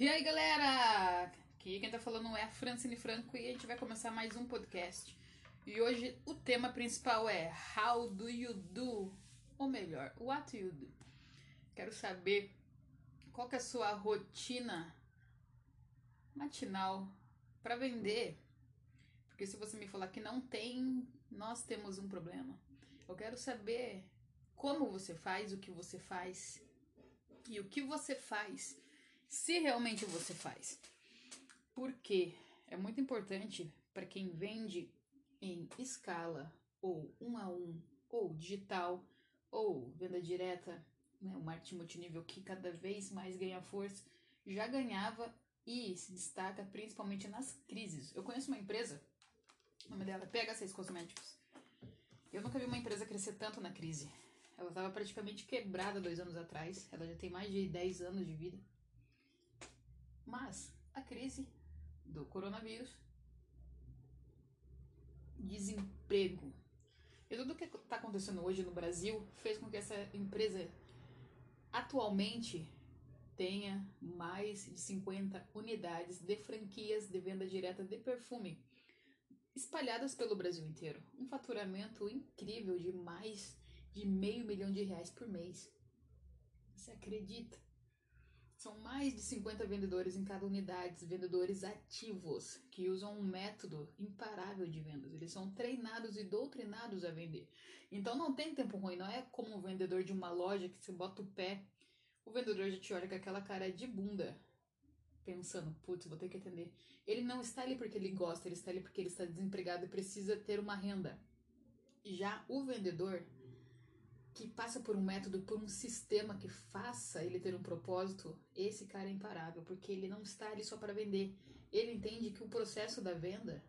E aí, galera? Aqui quem tá falando é a Francine Franco e a gente vai começar mais um podcast. E hoje o tema principal é How do you do? Ou melhor, what you do? Quero saber qual que é a sua rotina matinal para vender. Porque se você me falar que não tem, nós temos um problema. Eu quero saber como você faz, o que você faz e o que você faz, se realmente você faz. Porque é muito importante para quem vende em escala ou um a um ou digital ou venda direta, né, o marketing multinível que cada vez mais ganha força, já ganhava e se destaca principalmente nas crises. Eu conheço uma empresa, o nome dela é PH6 Cosméticos. Eu nunca vi uma empresa crescer tanto na crise. Ela estava praticamente quebrada dois anos atrás. Ela já tem mais de 10 anos de vida. Mas a crise do coronavírus, desemprego e tudo o que está acontecendo hoje no Brasil fez com que essa empresa atualmente tenha mais de 50 unidades de franquias de venda direta de perfume espalhadas pelo Brasil inteiro. Um faturamento incrível de mais de meio milhão de reais por mês. Você acredita? São mais de 50 vendedores em cada unidade, vendedores ativos, que usam um método imparável de vendas. Eles são treinados e doutrinados a vender. Então não tem tempo ruim, não é como um vendedor de uma loja que você bota o pé, o vendedor já te olha com aquela cara de bunda, pensando, putz, vou ter que atender. Ele não está ali porque ele gosta, ele está ali porque ele está desempregado e precisa ter uma renda. Já o vendedor, que passa por um método, por um sistema que faça ele ter um propósito, esse cara é imparável, porque ele não está ali só para vender. Ele entende que o processo da venda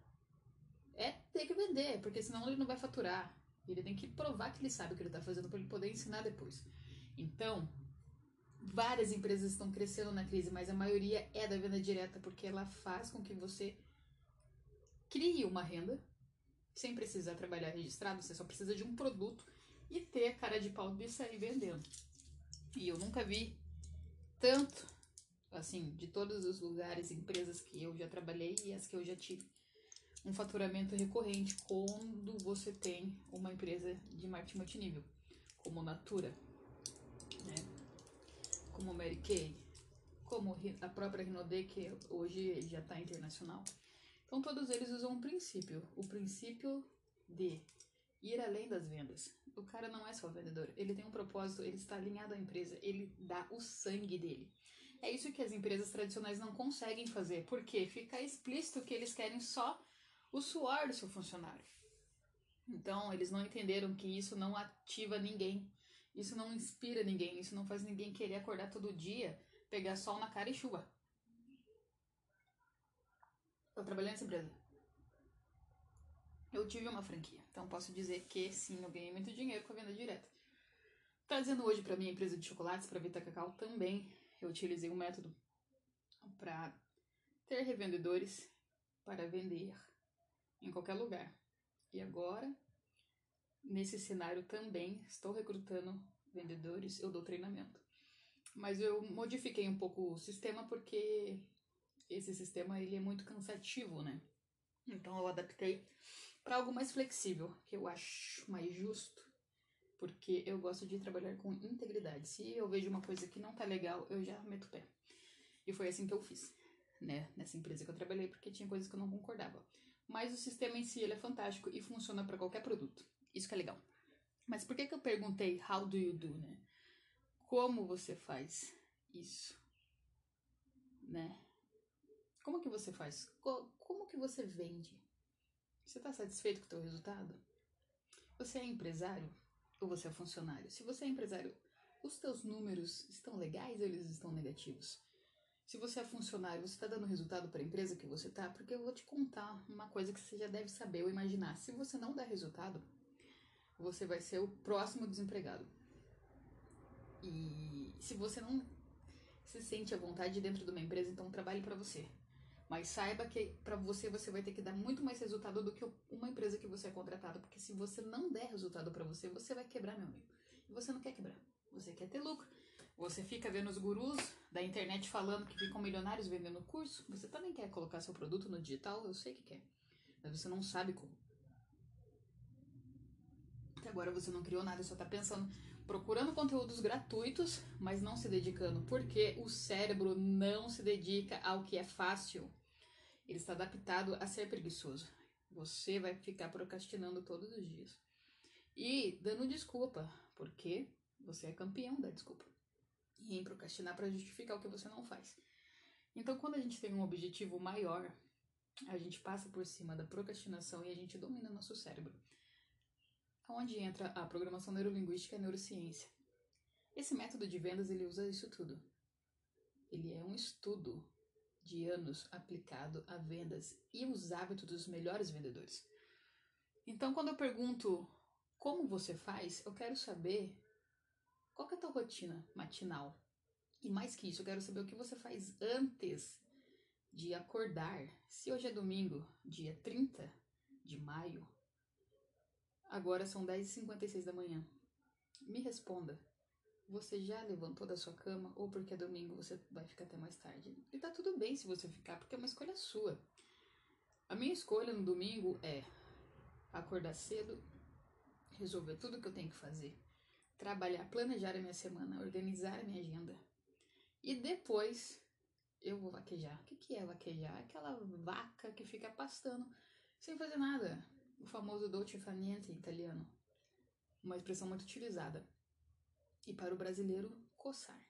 é ter que vender, porque senão ele não vai faturar. Ele tem que provar que ele sabe o que ele está fazendo para ele poder ensinar depois. Então, várias empresas estão crescendo na crise, mas a maioria é da venda direta, porque ela faz com que você crie uma renda sem precisar trabalhar registrado, você só precisa de um produto e ter a cara de pau de sair vendendo. E eu nunca vi tanto, assim, de todos os lugares, empresas que eu já trabalhei e as que eu já tive, um faturamento recorrente quando você tem uma empresa de marketing multinível, como Natura, né? como Mary Kay, como a própria Rinode, que hoje já está internacional. Então todos eles usam um princípio, o princípio de ir além das vendas. O cara não é só vendedor, ele tem um propósito, ele está alinhado à empresa, ele dá o sangue dele. É isso que as empresas tradicionais não conseguem fazer, porque fica explícito que eles querem só o suor do seu funcionário. Então, eles não entenderam que isso não ativa ninguém, isso não inspira ninguém, isso não faz ninguém querer acordar todo dia, pegar sol na cara e chuva. Eu trabalhei nessa empresa. Eu tive uma franquia, então posso dizer que sim, eu ganhei muito dinheiro com a venda direta. Trazendo hoje para minha empresa de chocolates, para Vita Cacau, também eu utilizei um método para ter revendedores para vender em qualquer lugar. E agora, nesse cenário também, estou recrutando vendedores, eu dou treinamento. Mas eu modifiquei um pouco o sistema porque esse sistema ele é muito cansativo, né? Então eu adaptei para algo mais flexível, que eu acho mais justo, porque eu gosto de trabalhar com integridade. Se eu vejo uma coisa que não tá legal, eu já meto o pé. E foi assim que eu fiz, né, nessa empresa que eu trabalhei, porque tinha coisas que eu não concordava. Mas o sistema em si ele é fantástico e funciona para qualquer produto. Isso que é legal. Mas por que que eu perguntei how do you do, né? Como você faz isso? Né? Como que você faz? Como que você vende? Você está satisfeito com o teu resultado? Você é empresário ou você é funcionário? Se você é empresário, os teus números estão legais ou eles estão negativos? Se você é funcionário, você está dando resultado para a empresa que você está? Porque eu vou te contar uma coisa que você já deve saber ou imaginar. Se você não der resultado, você vai ser o próximo desempregado. E se você não se sente à vontade dentro de uma empresa, então trabalhe para você. Mas saiba que para você você vai ter que dar muito mais resultado do que uma empresa que você é contratado, porque se você não der resultado para você, você vai quebrar, meu amigo. E você não quer quebrar. Você quer ter lucro. Você fica vendo os gurus da internet falando que ficam milionários vendendo curso. Você também quer colocar seu produto no digital? Eu sei que quer. Mas você não sabe como. Até agora você não criou nada, só tá pensando, procurando conteúdos gratuitos, mas não se dedicando. Porque o cérebro não se dedica ao que é fácil. Ele está adaptado a ser preguiçoso. Você vai ficar procrastinando todos os dias. E dando desculpa, porque você é campeão da desculpa. E em procrastinar para justificar o que você não faz. Então, quando a gente tem um objetivo maior, a gente passa por cima da procrastinação e a gente domina nosso cérebro. Onde entra a programação neurolinguística e a neurociência. Esse método de vendas ele usa isso tudo. Ele é um estudo de anos aplicado a vendas e os hábitos dos melhores vendedores. Então, quando eu pergunto como você faz, eu quero saber qual é a tua rotina matinal. E mais que isso, eu quero saber o que você faz antes de acordar. Se hoje é domingo, dia 30 de maio, agora são 10h56 da manhã. Me responda. Você já levantou da sua cama ou porque é domingo você vai ficar até mais tarde? E tá tudo bem se você ficar, porque é uma escolha sua. A minha escolha no domingo é acordar cedo, resolver tudo que eu tenho que fazer, trabalhar, planejar a minha semana, organizar a minha agenda. E depois eu vou vaquejar. O que, que é vaquejar? Aquela vaca que fica pastando sem fazer nada. O famoso dolce far niente italiano. Uma expressão muito utilizada. E para o brasileiro, coçar.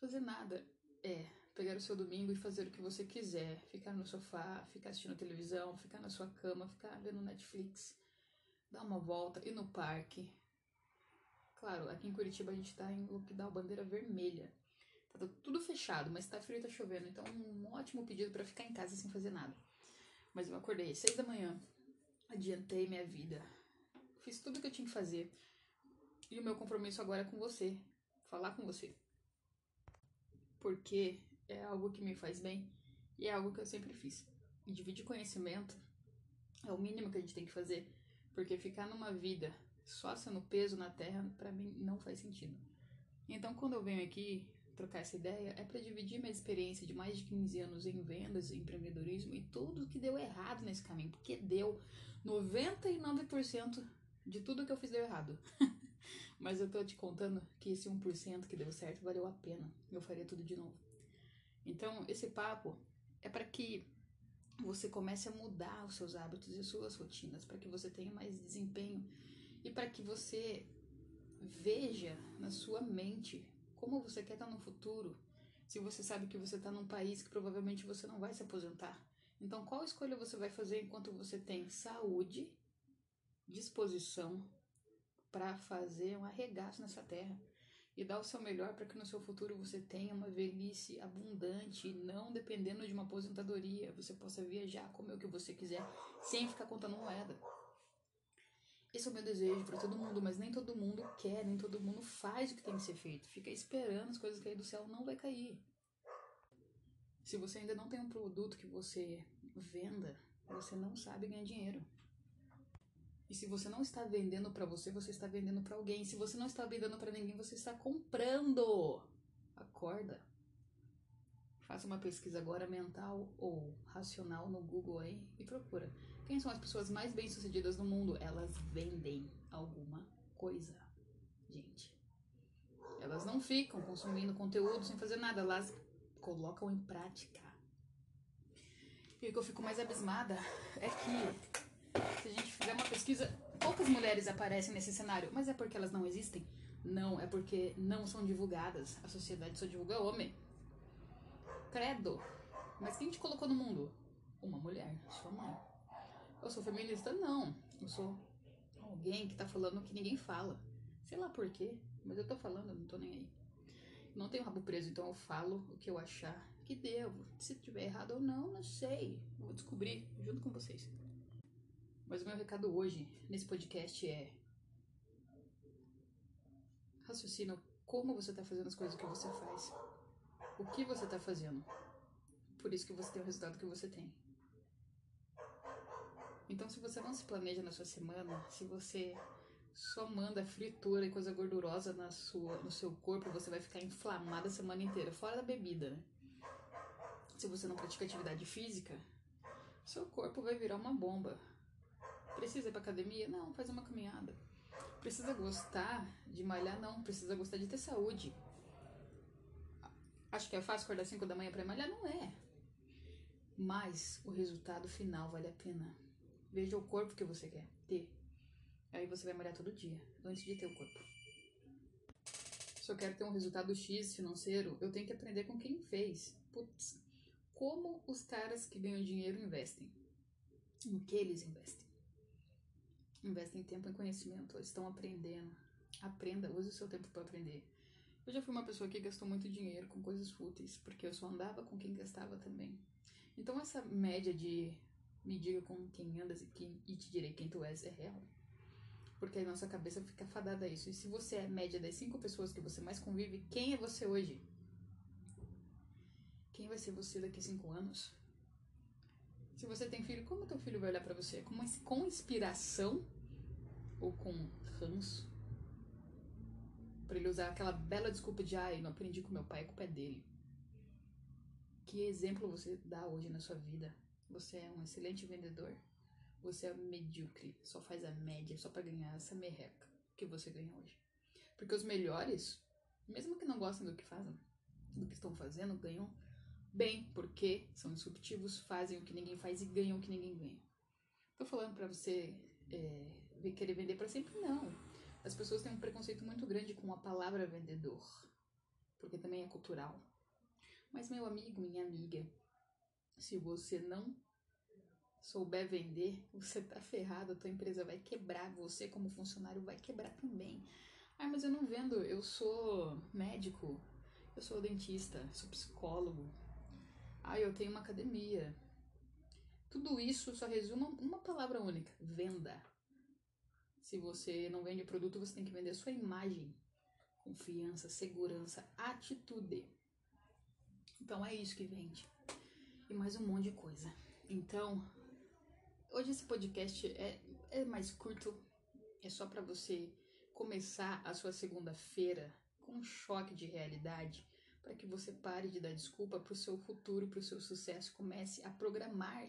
Fazer nada é pegar o seu domingo e fazer o que você quiser. Ficar no sofá, ficar assistindo televisão, ficar na sua cama, ficar vendo Netflix dar uma volta, ir no parque. Claro, aqui em Curitiba a gente tá em lockdown, bandeira vermelha. Tá tudo fechado, mas tá frio e tá chovendo. Então, um ótimo pedido para ficar em casa sem fazer nada. Mas eu acordei às seis da manhã, adiantei minha vida, fiz tudo que eu tinha que fazer. E o meu compromisso agora é com você, falar com você. Porque é algo que me faz bem e é algo que eu sempre fiz. E dividir conhecimento é o mínimo que a gente tem que fazer porque ficar numa vida só sendo peso na terra, para mim, não faz sentido. Então, quando eu venho aqui trocar essa ideia, é para dividir minha experiência de mais de 15 anos em vendas, em empreendedorismo e tudo que deu errado nesse caminho, porque deu 99% de tudo que eu fiz deu errado. Mas eu tô te contando que esse 1% que deu certo valeu a pena. Eu faria tudo de novo. Então, esse papo é para que você comece a mudar os seus hábitos e suas rotinas, para que você tenha mais desempenho e para que você veja na sua mente como você quer estar no futuro. Se você sabe que você está num país que provavelmente você não vai se aposentar. Então, qual escolha você vai fazer enquanto você tem saúde, disposição para fazer um arregaço nessa terra? e dar o seu melhor para que no seu futuro você tenha uma velhice abundante não dependendo de uma aposentadoria, você possa viajar, comer o que você quiser, sem ficar contando moeda. Esse é o meu desejo para todo mundo, mas nem todo mundo quer, nem todo mundo faz o que tem que ser feito. Fica esperando as coisas cair do céu, não vai cair. Se você ainda não tem um produto que você venda, você não sabe ganhar dinheiro. E se você não está vendendo para você, você está vendendo para alguém. Se você não está vendendo para ninguém, você está comprando. Acorda. Faça uma pesquisa agora mental ou racional no Google aí e procura. Quem são as pessoas mais bem-sucedidas no mundo? Elas vendem alguma coisa. Gente. Elas não ficam consumindo conteúdo sem fazer nada, elas colocam em prática. E o que eu fico mais abismada é que se a gente fizer uma pesquisa, poucas mulheres aparecem nesse cenário, mas é porque elas não existem? Não, é porque não são divulgadas. A sociedade só divulga homem. Credo. Mas quem te colocou no mundo? Uma mulher, sua mãe. Eu sou feminista? Não. Eu sou alguém que tá falando que ninguém fala. Sei lá por quê, mas eu tô falando, eu não tô nem aí. Não tenho rabo preso, então eu falo o que eu achar que devo. Se tiver errado ou não, não sei. Vou descobrir junto com vocês. Mas o meu recado hoje, nesse podcast, é. Raciocina como você está fazendo as coisas que você faz. O que você está fazendo. Por isso que você tem o resultado que você tem. Então, se você não se planeja na sua semana, se você só manda fritura e coisa gordurosa na sua, no seu corpo, você vai ficar inflamada a semana inteira, fora da bebida, né? Se você não pratica atividade física, seu corpo vai virar uma bomba. Precisa ir pra academia? Não, faz uma caminhada. Precisa gostar de malhar? Não, precisa gostar de ter saúde. Acho que é fácil acordar 5 da manhã para malhar? Não é. Mas o resultado final vale a pena. Veja o corpo que você quer ter. Aí você vai malhar todo dia, antes de ter o corpo. Se eu quero ter um resultado X financeiro, eu tenho que aprender com quem fez. Putz, como os caras que ganham dinheiro investem? No que eles investem? Investem tempo em conhecimento, estão aprendendo. Aprenda, use o seu tempo para aprender. Eu já fui uma pessoa que gastou muito dinheiro com coisas fúteis, porque eu só andava com quem gastava também. Então essa média de me diga com quem andas e, quem, e te direi quem tu és é real. Porque a nossa cabeça fica fadada a isso. E se você é média das cinco pessoas que você mais convive, quem é você hoje? Quem vai ser você daqui a cinco anos? Se você tem filho, como teu filho vai olhar para você? Com, com inspiração ou com ranço? Pra ele usar aquela bela desculpa de ai, não aprendi com meu pai, a culpa é dele. Que exemplo você dá hoje na sua vida? Você é um excelente vendedor? Você é medíocre, só faz a média só para ganhar essa merreca que você ganha hoje. Porque os melhores, mesmo que não gostem do que fazem, do que estão fazendo, ganham bem, porque são disruptivos, fazem o que ninguém faz e ganham o que ninguém ganha. Tô falando para você é, querer vender para sempre? Não. As pessoas têm um preconceito muito grande com a palavra vendedor, porque também é cultural. Mas, meu amigo, minha amiga, se você não souber vender, você tá ferrado, a tua empresa vai quebrar, você como funcionário vai quebrar também. Ah, mas eu não vendo, eu sou médico, eu sou dentista, sou psicólogo. Ah, eu tenho uma academia. Tudo isso só resume uma palavra única: venda. Se você não vende produto, você tem que vender sua imagem, confiança, segurança, atitude. Então é isso que vende. E mais um monte de coisa. Então, Hoje esse podcast é, é mais curto, é só para você começar a sua segunda-feira com um choque de realidade, para que você pare de dar desculpa para o seu futuro, para o seu sucesso, comece a programar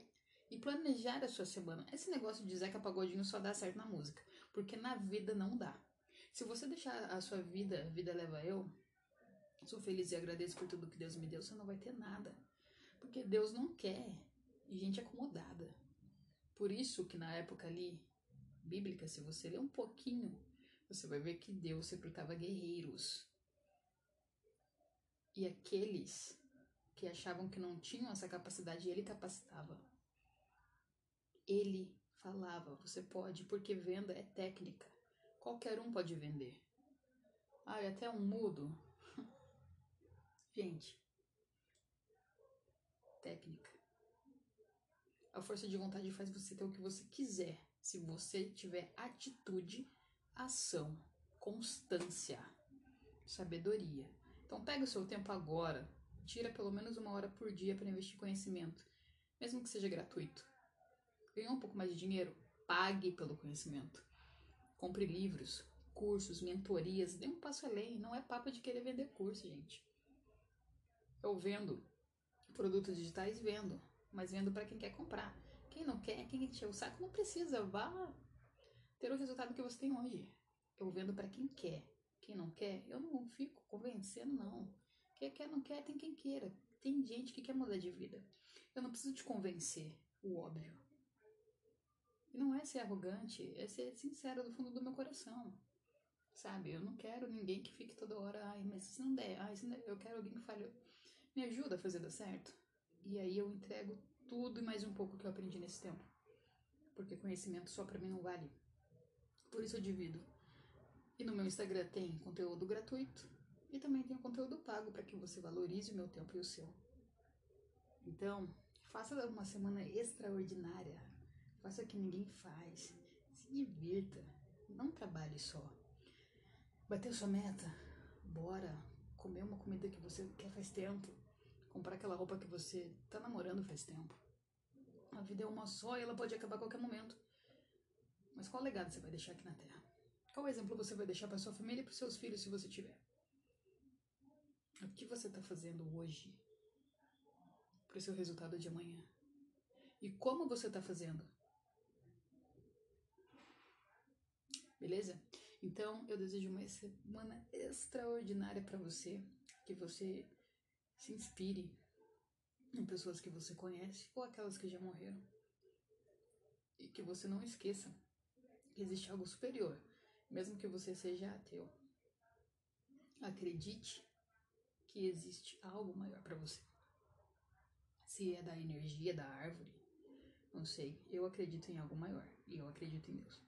e planejar a sua semana. Esse negócio de Zeca Pagodinho só dá certo na música, porque na vida não dá. Se você deixar a sua vida, vida leva eu, sou feliz e agradeço por tudo que Deus me deu, você não vai ter nada. Porque Deus não quer gente acomodada. Por isso que na época ali, bíblica, se você ler um pouquinho, você vai ver que Deus recrutava guerreiros. E aqueles que achavam que não tinham essa capacidade, ele capacitava. Ele falava, você pode, porque venda é técnica. Qualquer um pode vender. Ah, e até um mudo. Gente, técnica. A força de vontade faz você ter o que você quiser, se você tiver atitude, ação, constância, sabedoria. Então pega o seu tempo agora, tira pelo menos uma hora por dia para investir conhecimento, mesmo que seja gratuito. Ganhou um pouco mais de dinheiro? Pague pelo conhecimento. Compre livros, cursos, mentorias, dê um passo além. Não é papo de querer vender curso, gente. Eu vendo produtos digitais, vendo mas vendo para quem quer comprar. Quem não quer, quem encher o saco, não precisa. Vá ter o resultado que você tem hoje. Eu vendo para quem quer. Quem não quer, eu não fico convencendo, não. Quem quer, não quer, tem quem queira. Tem gente que quer mudar de vida. Eu não preciso te convencer, o óbvio. E não é ser arrogante, é ser sincero do fundo do meu coração. Sabe? Eu não quero ninguém que fique toda hora, ai, mas se não der, ai, se não der, eu quero alguém que fale, me ajuda a fazer dar certo. E aí eu entrego tudo e mais um pouco que eu aprendi nesse tempo. Porque conhecimento só para mim não vale. Por isso eu divido. E no meu Instagram tem conteúdo gratuito e também tem conteúdo pago para que você valorize o meu tempo e o seu. Então, faça uma semana extraordinária. Faça o que ninguém faz. Se divirta. Não trabalhe só. Bateu sua meta? Bora comer uma comida que você quer faz tempo comprar aquela roupa que você tá namorando faz tempo. A vida é uma só e ela pode acabar a qualquer momento. Mas qual legado você vai deixar aqui na Terra? Qual exemplo você vai deixar para sua família e para seus filhos se você tiver? O que você está fazendo hoje para o seu resultado de amanhã? E como você está fazendo? Beleza? Então, eu desejo uma semana extraordinária para você, que você se inspire em pessoas que você conhece ou aquelas que já morreram. E que você não esqueça que existe algo superior, mesmo que você seja ateu. Acredite que existe algo maior para você. Se é da energia da árvore, não sei. Eu acredito em algo maior e eu acredito em Deus.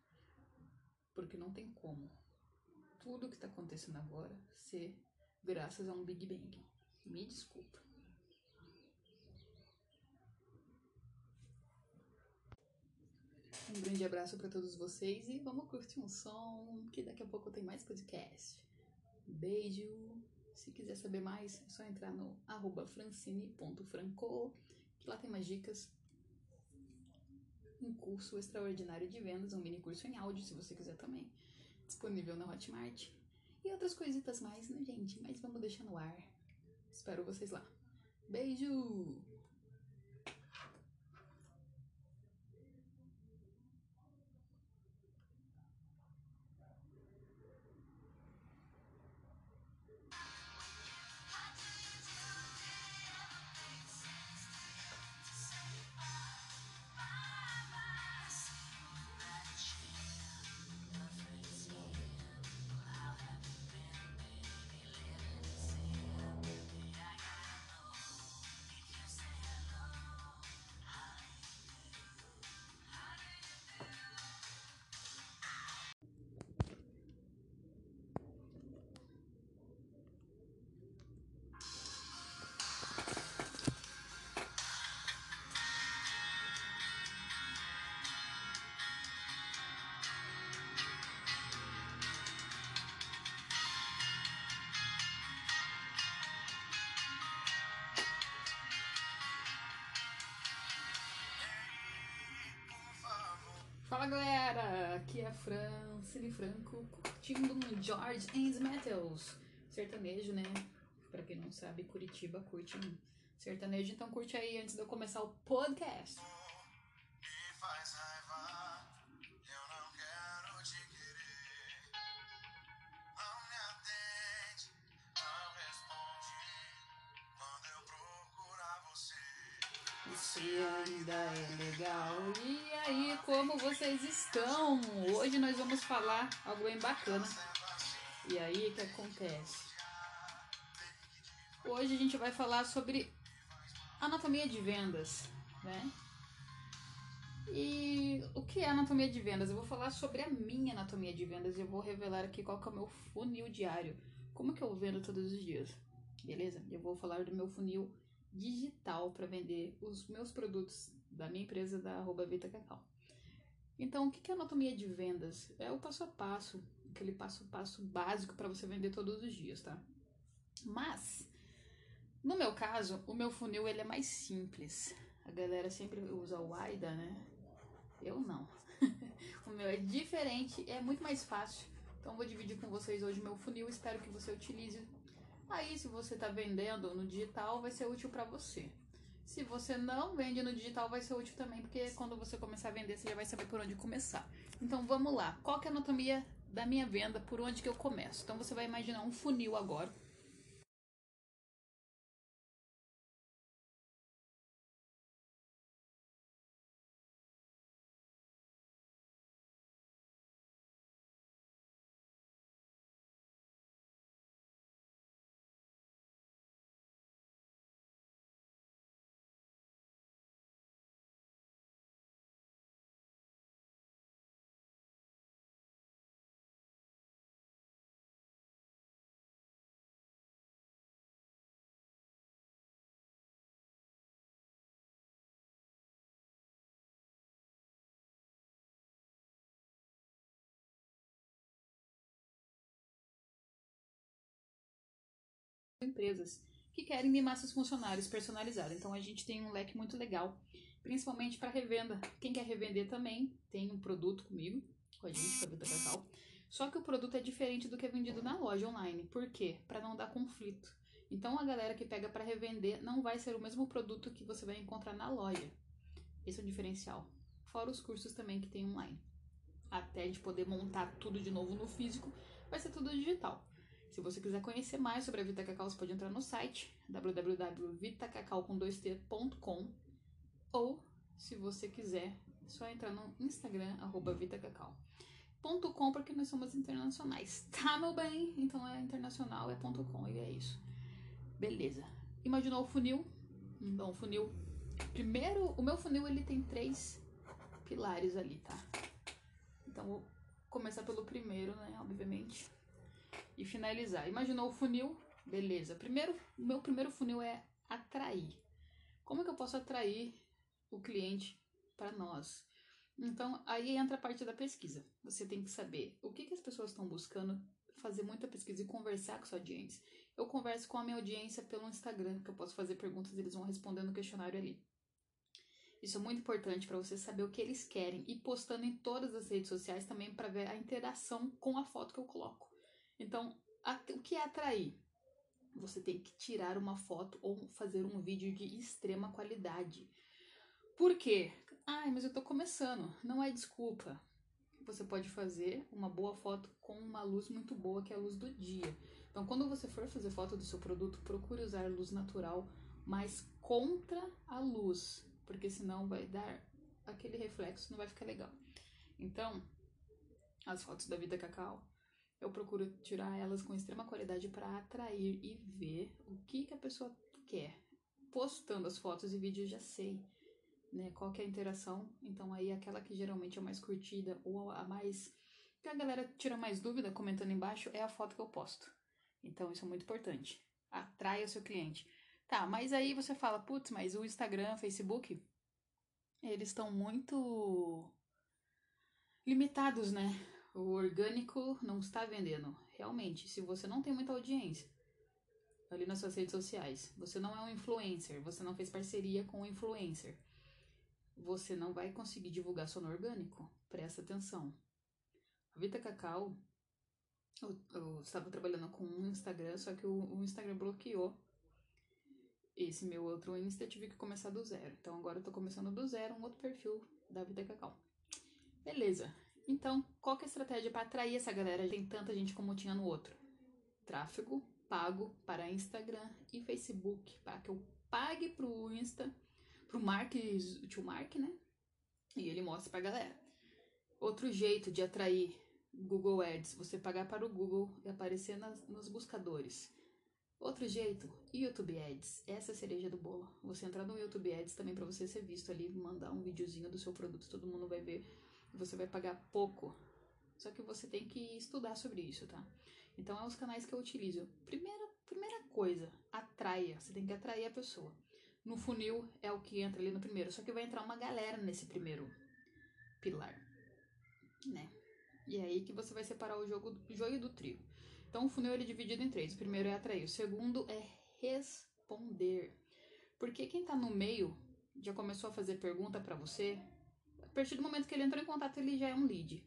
Porque não tem como tudo que está acontecendo agora ser graças a um Big Bang. Me desculpa. Um grande abraço para todos vocês e vamos curtir um som, que daqui a pouco tem mais podcast. Beijo! Se quiser saber mais, é só entrar no arroba francine.franco, que lá tem mais dicas. Um curso extraordinário de vendas, um mini curso em áudio, se você quiser também. Disponível na Hotmart. E outras coisitas mais, né, gente? Mas vamos deixar no ar. Espero vocês lá. Beijo! Fala galera, aqui é a Francine Franco curtindo um George and Metals sertanejo, né? Pra quem não sabe, Curitiba curte um sertanejo, então curte aí antes de eu começar o podcast. Ainda é legal. E aí, como vocês estão? Hoje nós vamos falar algo bem bacana. E aí, o que acontece? Hoje a gente vai falar sobre anatomia de vendas, né? E o que é anatomia de vendas? Eu vou falar sobre a minha anatomia de vendas e eu vou revelar aqui qual que é o meu funil diário. Como que eu vendo todos os dias, beleza? Eu vou falar do meu funil digital para vender os meus produtos da minha empresa da arroba Vita Cacau. Então, o que é anatomia de vendas? É o passo a passo, aquele passo a passo básico para você vender todos os dias, tá? Mas, no meu caso, o meu funil ele é mais simples. A galera sempre usa o AIDA, né? Eu não. o meu é diferente, é muito mais fácil. Então, vou dividir com vocês hoje o meu funil. Espero que você utilize Aí, se você está vendendo no digital, vai ser útil para você. Se você não vende no digital, vai ser útil também, porque quando você começar a vender, você já vai saber por onde começar. Então, vamos lá. Qual é a anatomia da minha venda? Por onde que eu começo? Então, você vai imaginar um funil agora. Empresas que querem mimar seus funcionários personalizados. Então a gente tem um leque muito legal, principalmente para revenda. Quem quer revender também tem um produto comigo, com a gente, com a Vida Cacau. Só que o produto é diferente do que é vendido na loja online. Por quê? Para não dar conflito. Então a galera que pega para revender não vai ser o mesmo produto que você vai encontrar na loja. Esse é o diferencial. Fora os cursos também que tem online. Até gente poder montar tudo de novo no físico, vai ser tudo digital. Se você quiser conhecer mais sobre a Vita Cacau, você pode entrar no site www.vitacacau.com ou, se você quiser, é só entrar no Instagram, arroba vitacacau. porque nós somos internacionais, tá, meu bem? Então é internacional, é .com e é isso. Beleza. Imaginou o funil? Então, o funil... Primeiro, o meu funil, ele tem três pilares ali, tá? Então, vou começar pelo primeiro, né, obviamente. E finalizar. Imaginou o funil? Beleza. Primeiro, o meu primeiro funil é atrair. Como que eu posso atrair o cliente para nós? Então, aí entra a parte da pesquisa. Você tem que saber o que, que as pessoas estão buscando, fazer muita pesquisa e conversar com sua audiência. Eu converso com a minha audiência pelo Instagram, que eu posso fazer perguntas e eles vão respondendo o questionário ali. Isso é muito importante para você saber o que eles querem e postando em todas as redes sociais também para ver a interação com a foto que eu coloco. Então, o que é atrair? Você tem que tirar uma foto ou fazer um vídeo de extrema qualidade. Por quê? Ai, mas eu tô começando. Não é desculpa. Você pode fazer uma boa foto com uma luz muito boa, que é a luz do dia. Então, quando você for fazer foto do seu produto, procure usar luz natural, mas contra a luz porque senão vai dar aquele reflexo, não vai ficar legal. Então, as fotos da Vida Cacau, eu procuro tirar elas com extrema qualidade para atrair e ver o que, que a pessoa quer. Postando as fotos e vídeos já sei, né, qual que é a interação. Então aí aquela que geralmente é mais curtida ou a mais que a galera tira mais dúvida comentando embaixo é a foto que eu posto. Então isso é muito importante. Atrai o seu cliente. Tá, mas aí você fala, putz, mas o Instagram, Facebook, eles estão muito limitados, né? O orgânico não está vendendo. Realmente, se você não tem muita audiência ali nas suas redes sociais, você não é um influencer, você não fez parceria com um influencer, você não vai conseguir divulgar só no orgânico. Presta atenção. A Vita Cacau, eu, eu estava trabalhando com um Instagram, só que o, o Instagram bloqueou esse meu outro Insta eu tive que começar do zero. Então agora eu tô começando do zero um outro perfil da Vida Cacau. Beleza. Então, qual que é a estratégia para atrair essa galera? Tem tanta gente como tinha no outro. Tráfego pago para Instagram e Facebook, para que eu pague pro Insta, pro Mark, tio Mark, né? E ele mostra pra galera. Outro jeito de atrair Google Ads, você pagar para o Google e aparecer nas, nos buscadores. Outro jeito, YouTube Ads. Essa é a cereja do bolo. Você entrar no YouTube Ads também para você ser visto ali, mandar um videozinho do seu produto, todo mundo vai ver. Você vai pagar pouco. Só que você tem que estudar sobre isso, tá? Então, é os canais que eu utilizo. Primeira, primeira coisa, atraia. Você tem que atrair a pessoa. No funil é o que entra ali no primeiro. Só que vai entrar uma galera nesse primeiro pilar, né? E é aí que você vai separar o jogo, joio do trigo. Então, o funil ele é dividido em três. O primeiro é atrair, o segundo é responder. Porque quem tá no meio já começou a fazer pergunta para você, partir do momento que ele entrou em contato, ele já é um lead.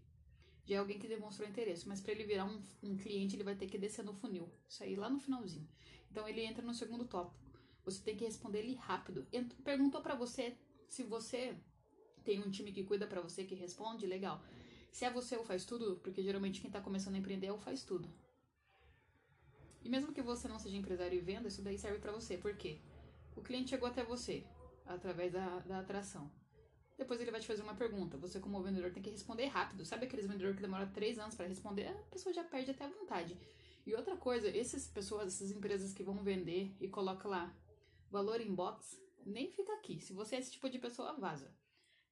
Já é alguém que demonstrou interesse. Mas para ele virar um, um cliente, ele vai ter que descer no funil. Sair lá no finalzinho. Então, ele entra no segundo tópico. Você tem que responder ele rápido. Perguntou para você se você tem um time que cuida para você, que responde, legal. Se é você ou faz tudo, porque geralmente quem tá começando a empreender é o faz tudo. E mesmo que você não seja empresário e venda, isso daí serve para você. Por quê? O cliente chegou até você através da, da atração. Depois ele vai te fazer uma pergunta. Você, como vendedor, tem que responder rápido. Sabe aqueles vendedores que demoram três anos para responder? A pessoa já perde até a vontade. E outra coisa, essas pessoas, essas empresas que vão vender e coloca lá valor em box, nem fica aqui. Se você é esse tipo de pessoa, vaza.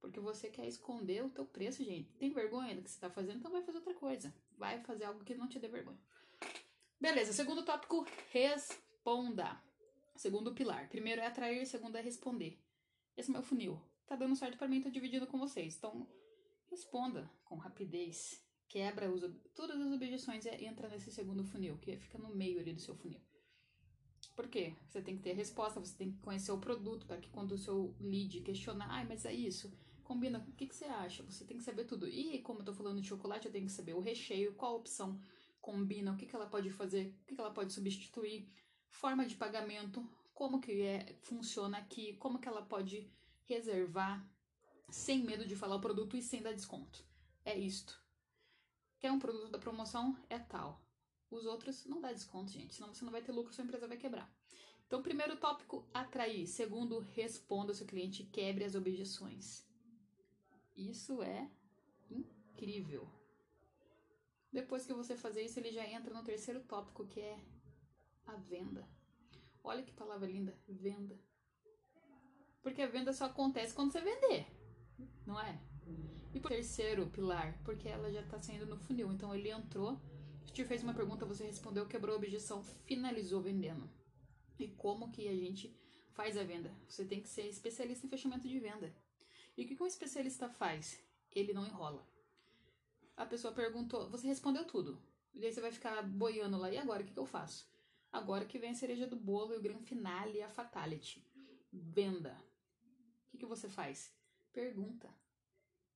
Porque você quer esconder o teu preço, gente. Tem vergonha do que você está fazendo, então vai fazer outra coisa. Vai fazer algo que não te dê vergonha. Beleza, segundo tópico, responda. Segundo pilar. Primeiro é atrair, segundo é responder. Esse é meu funil. Tá dando certo para mim, tô dividindo com vocês. Então, responda com rapidez. Quebra os, todas as objeções e entra nesse segundo funil, que fica no meio ali do seu funil. Por quê? Você tem que ter a resposta, você tem que conhecer o produto, para que quando o seu lead questionar, ah, mas é isso, Combina, o que, que você acha? Você tem que saber tudo. E como eu tô falando de chocolate, eu tenho que saber o recheio, qual opção combina, o que, que ela pode fazer, o que, que ela pode substituir, forma de pagamento, como que é, funciona aqui, como que ela pode reservar sem medo de falar o produto e sem dar desconto. É isto. Quer um produto da promoção? É tal. Os outros não dá desconto, gente, senão você não vai ter lucro, sua empresa vai quebrar. Então, primeiro tópico, atrair. Segundo, responda seu cliente, quebre as objeções. Isso é incrível. Depois que você fazer isso, ele já entra no terceiro tópico, que é a venda. Olha que palavra linda, venda. Porque a venda só acontece quando você vender, não é? E por terceiro pilar, porque ela já está saindo no funil. Então ele entrou, te fez uma pergunta, você respondeu, quebrou a objeção, finalizou vendendo. E como que a gente faz a venda? Você tem que ser especialista em fechamento de venda. E o que um especialista faz? Ele não enrola. A pessoa perguntou, você respondeu tudo. E aí você vai ficar boiando lá, e agora o que, que eu faço? Agora que vem a cereja do bolo e o grande finale, a fatality. Venda. Que, que você faz? Pergunta.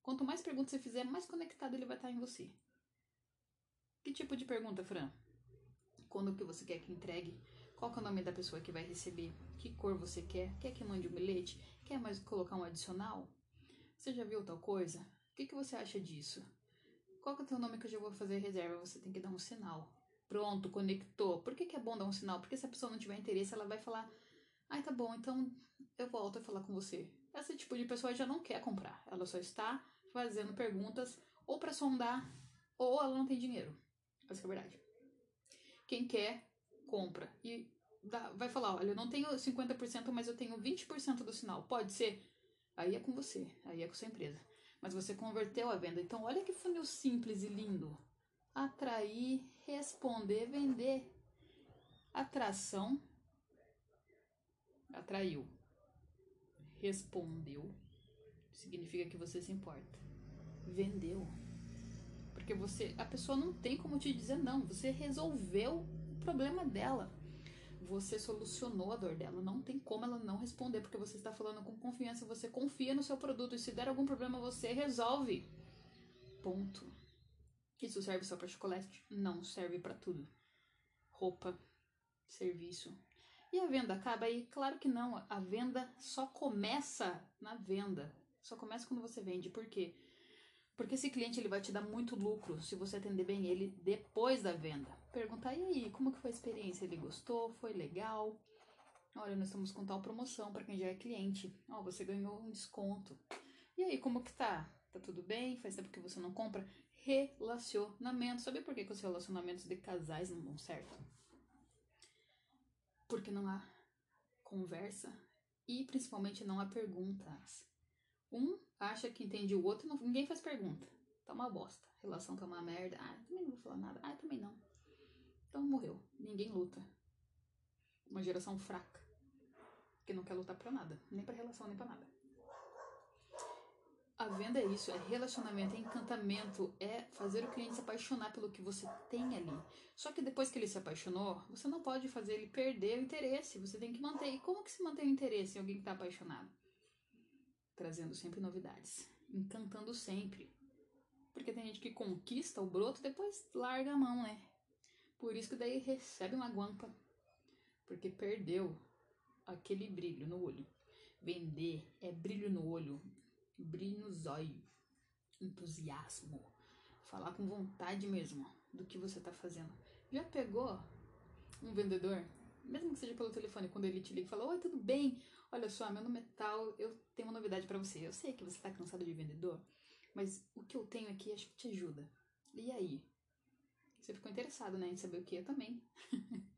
Quanto mais perguntas você fizer, mais conectado ele vai estar em você. Que tipo de pergunta, Fran? Quando que você quer que entregue? Qual que é o nome da pessoa que vai receber? Que cor você quer? Quer que mande um bilhete? Quer mais colocar um adicional? Você já viu tal coisa? O que, que você acha disso? Qual que é o teu nome que eu já vou fazer reserva? Você tem que dar um sinal. Pronto, conectou. Por que, que é bom dar um sinal? Porque se a pessoa não tiver interesse, ela vai falar: ai, tá bom, então eu volto a falar com você. Esse tipo de pessoa já não quer comprar. Ela só está fazendo perguntas ou para sondar ou ela não tem dinheiro. Essa é a verdade. Quem quer, compra. E dá, vai falar: olha, eu não tenho 50%, mas eu tenho 20% do sinal. Pode ser? Aí é com você, aí é com sua empresa. Mas você converteu a venda. Então, olha que funil simples e lindo atrair, responder, vender. Atração, atraiu. Respondeu, significa que você se importa. Vendeu, porque você, a pessoa não tem como te dizer não. Você resolveu o problema dela. Você solucionou a dor dela. Não tem como ela não responder, porque você está falando com confiança. Você confia no seu produto e se der algum problema, você resolve. Ponto. Isso serve só para chocolate? Não, serve para tudo. Roupa, serviço. E a venda acaba aí? Claro que não. A venda só começa na venda. Só começa quando você vende. Por quê? Porque esse cliente ele vai te dar muito lucro se você atender bem ele depois da venda. Perguntar, e aí, como que foi a experiência? Ele gostou? Foi legal? Olha, nós estamos com tal promoção para quem já é cliente. Ó, oh, você ganhou um desconto. E aí, como que tá? Tá tudo bem? Faz tempo que você não compra? relacionamento. Sabe por que, que os relacionamentos de casais não dão certo? Porque não há conversa e principalmente não há perguntas. Um acha que entende o outro e ninguém faz pergunta. Tá uma bosta. Relação tá uma merda. Ah, também não vou falar nada. Ah, também não. Então morreu. Ninguém luta. Uma geração fraca. Que não quer lutar pra nada. Nem pra relação, nem pra nada. A venda é isso, é relacionamento, é encantamento, é fazer o cliente se apaixonar pelo que você tem ali. Só que depois que ele se apaixonou, você não pode fazer ele perder o interesse, você tem que manter. E como que se mantém o interesse em alguém que está apaixonado? Trazendo sempre novidades, encantando sempre. Porque tem gente que conquista o broto depois larga a mão, né? Por isso que daí recebe uma guampa. Porque perdeu aquele brilho no olho. Vender é brilho no olho, brilho nos olhos, entusiasmo, falar com vontade mesmo do que você está fazendo. Já pegou um vendedor, mesmo que seja pelo telefone, quando ele te liga e fala: Oi, tudo bem? Olha só, meu nome é tal, eu tenho uma novidade para você. Eu sei que você está cansado de vendedor, mas o que eu tenho aqui acho que te ajuda. E aí? Você ficou interessado, né, em saber o que eu também.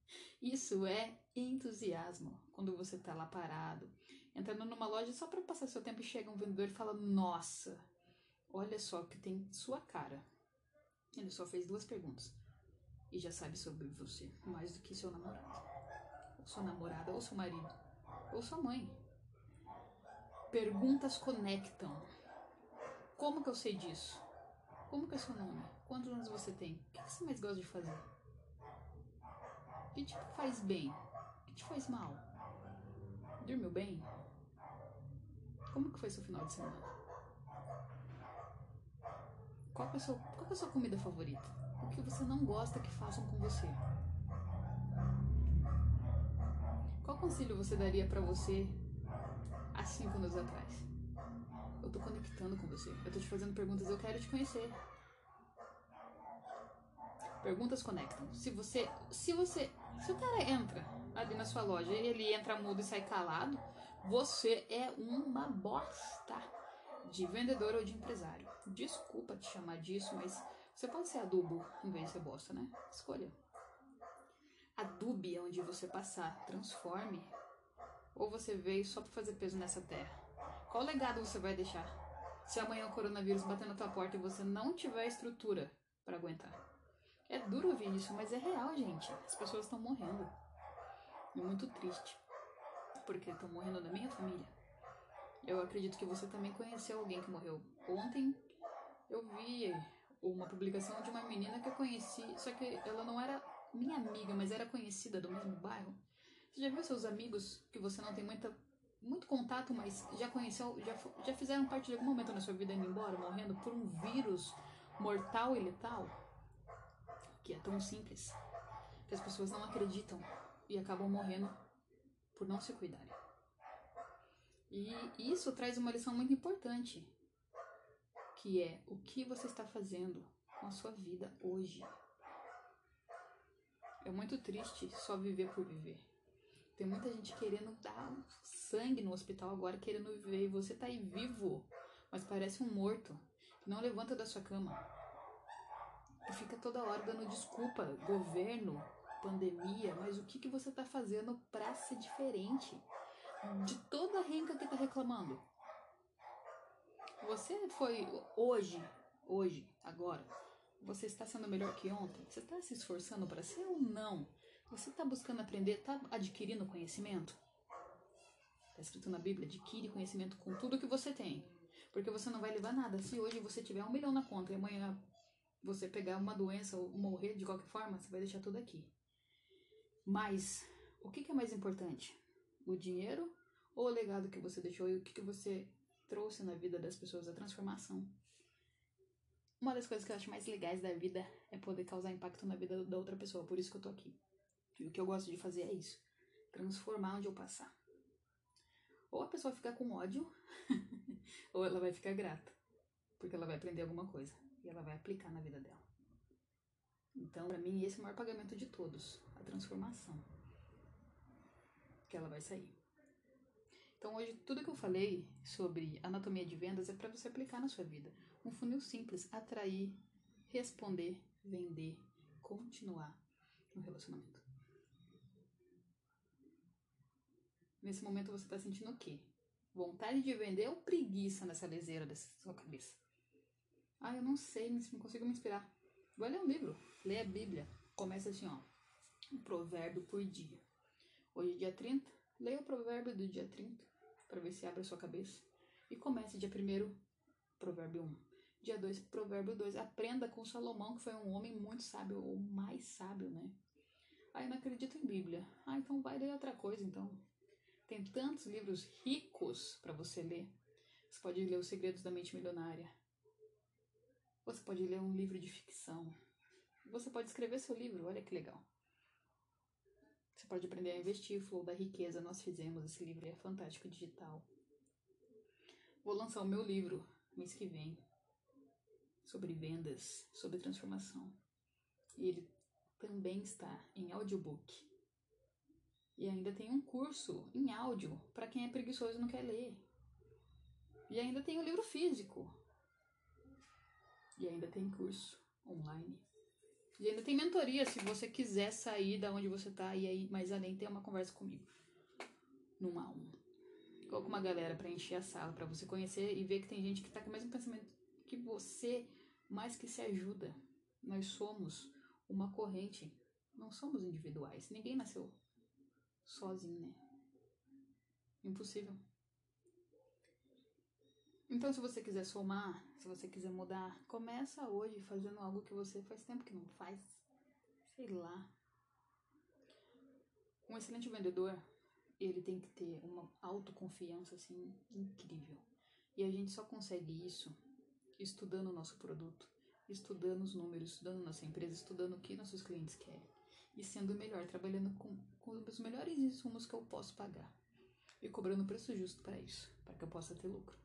Isso é entusiasmo. Quando você tá lá parado, entrando numa loja só para passar seu tempo e chega um vendedor e fala: Nossa, olha só que tem sua cara. Ele só fez duas perguntas e já sabe sobre você mais do que seu namorado, ou sua namorada, ou seu marido, ou sua mãe. Perguntas conectam. Como que eu sei disso? Como que é seu nome? Quantos anos você tem? O que você mais gosta de fazer? O que te faz bem? O que te faz mal? Dormiu bem? Como que foi seu final de semana? Qual é, a sua, qual é a sua comida favorita? O que você não gosta que façam com você? Qual conselho você daria para você há cinco anos atrás? Eu tô conectando com você. Eu tô te fazendo perguntas, eu quero te conhecer. Perguntas conectam. Se você, se você, se o cara entra ali na sua loja e ele entra mudo e sai calado, você é uma bosta de vendedor ou de empresário. Desculpa te chamar disso, mas você pode ser adubo em vez de ser bosta, né? Escolha. Adube onde você passar, transforme. Ou você veio só para fazer peso nessa terra. Qual legado você vai deixar? Se amanhã o coronavírus bater na tua porta e você não tiver estrutura para aguentar. É duro ouvir isso, mas é real, gente. As pessoas estão morrendo. É muito triste. Porque estão morrendo da minha família. Eu acredito que você também conheceu alguém que morreu. Ontem eu vi uma publicação de uma menina que eu conheci, só que ela não era minha amiga, mas era conhecida do mesmo bairro. Você já viu seus amigos que você não tem muita, muito contato, mas já conheceu, já, já fizeram parte de algum momento na sua vida indo embora, morrendo por um vírus mortal e letal? Que é tão simples. Que as pessoas não acreditam e acabam morrendo por não se cuidarem. E isso traz uma lição muito importante, que é o que você está fazendo com a sua vida hoje. É muito triste só viver por viver. Tem muita gente querendo dar sangue no hospital agora, querendo viver, e você tá aí vivo, mas parece um morto, que não levanta da sua cama. E fica toda hora dando desculpa, governo, pandemia, mas o que, que você tá fazendo pra ser diferente? De toda a renca que tá reclamando. Você foi hoje, hoje, agora, você está sendo melhor que ontem? Você está se esforçando para ser ou não? Você está buscando aprender? Está adquirindo conhecimento? Está escrito na Bíblia: adquire conhecimento com tudo que você tem. Porque você não vai levar nada. Se hoje você tiver um milhão na conta e amanhã você pegar uma doença ou morrer de qualquer forma, você vai deixar tudo aqui. Mas o que, que é mais importante? O dinheiro ou o legado que você deixou e o que, que você trouxe na vida das pessoas? A transformação. Uma das coisas que eu acho mais legais da vida é poder causar impacto na vida da outra pessoa, por isso que eu tô aqui. E o que eu gosto de fazer é isso: transformar onde eu passar. Ou a pessoa fica com ódio, ou ela vai ficar grata, porque ela vai aprender alguma coisa e ela vai aplicar na vida dela. Então, para mim, esse é o maior pagamento de todos: a transformação. Que ela vai sair. Então, hoje, tudo que eu falei sobre anatomia de vendas é para você aplicar na sua vida. Um funil simples, atrair, responder, vender, continuar no relacionamento. Nesse momento você está sentindo o quê? Vontade de vender ou preguiça nessa leseira da sua cabeça? Ah, eu não sei, não consigo me inspirar. Vai ler um livro, lê a Bíblia. Começa assim, ó. Um provérbio por dia. Hoje é dia 30, leia o provérbio do dia 30 para ver se abre a sua cabeça. E comece dia 1 provérbio 1. Dia 2, provérbio 2. Aprenda com Salomão, que foi um homem muito sábio, o mais sábio, né? Ah, eu não acredito em Bíblia. Ah, então vai ler outra coisa, então. Tem tantos livros ricos para você ler. Você pode ler Os Segredos da Mente Milionária. Você pode ler um livro de ficção. Você pode escrever seu livro, olha que legal. Você pode aprender a investir, Flow da Riqueza. Nós fizemos esse livro, é fantástico digital. Vou lançar o meu livro mês que vem sobre vendas, sobre transformação. E ele também está em audiobook. E ainda tem um curso em áudio para quem é preguiçoso e não quer ler. E ainda tem o livro físico. E ainda tem curso online e ainda tem mentoria se você quiser sair da onde você tá e aí mais além ter uma conversa comigo. Num a um. Coloca uma galera para encher a sala, para você conhecer e ver que tem gente que tá com o mesmo pensamento que você, mas que se ajuda. Nós somos uma corrente. Não somos individuais. Ninguém nasceu sozinho, né? Impossível. Então, se você quiser somar, se você quiser mudar, começa hoje fazendo algo que você faz tempo que não faz. Sei lá. Um excelente vendedor, ele tem que ter uma autoconfiança assim incrível. E a gente só consegue isso estudando o nosso produto, estudando os números, estudando nossa empresa, estudando o que nossos clientes querem e sendo melhor, trabalhando com, com os melhores insumos que eu posso pagar e cobrando preço justo para isso, para que eu possa ter lucro.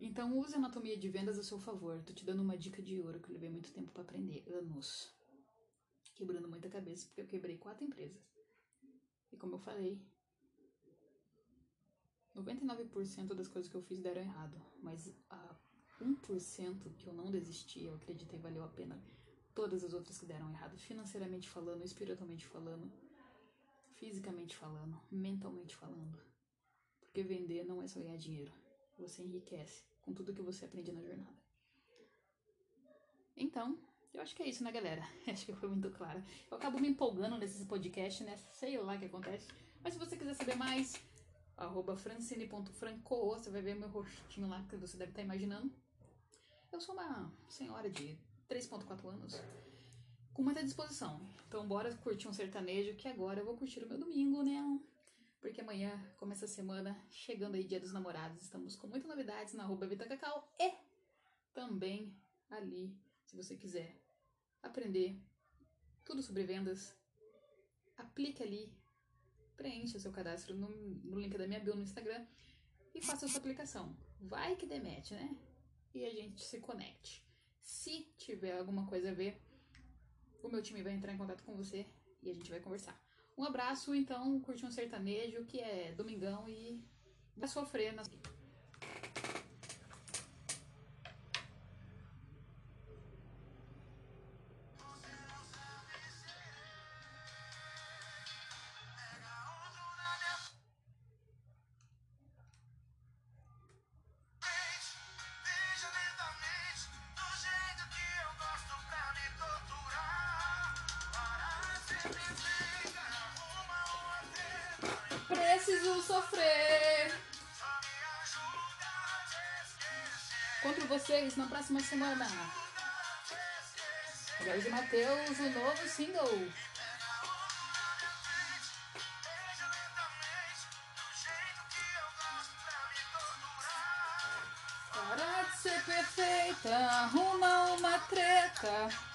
Então use a anatomia de vendas a seu favor. Tô te dando uma dica de ouro que eu levei muito tempo para aprender, anos. Quebrando muita cabeça, porque eu quebrei quatro empresas. E como eu falei, 99% das coisas que eu fiz deram errado, mas a 1% que eu não desisti, eu acreditei valeu a pena. Todas as outras que deram errado, financeiramente falando, espiritualmente falando, fisicamente falando, mentalmente falando. Porque vender não é só ganhar dinheiro. Você enriquece com tudo que você aprende na jornada. Então, eu acho que é isso, né, galera? Acho que foi muito claro. Eu acabo me empolgando nesse podcast, né? Sei lá o que acontece. Mas se você quiser saber mais, arroba francine.franco, você vai ver meu rostinho lá que você deve estar imaginando. Eu sou uma senhora de 3.4 anos com muita disposição. Então bora curtir um sertanejo que agora eu vou curtir o meu domingo, né? Porque amanhã começa a semana, chegando aí dia dos namorados. Estamos com muitas novidades na arroba Vita Cacau e também ali, se você quiser aprender tudo sobre vendas, aplique ali, preencha seu cadastro no, no link da minha bio no Instagram e faça a sua aplicação. Vai que demete, né? E a gente se conecte. Se tiver alguma coisa a ver, o meu time vai entrar em contato com você e a gente vai conversar. Um abraço, então, curte um sertanejo que é domingão e vai sofrer nas. Vocês na próxima semana. Jorge Matheus, o novo single. Para de ser perfeita, arruma uma treta.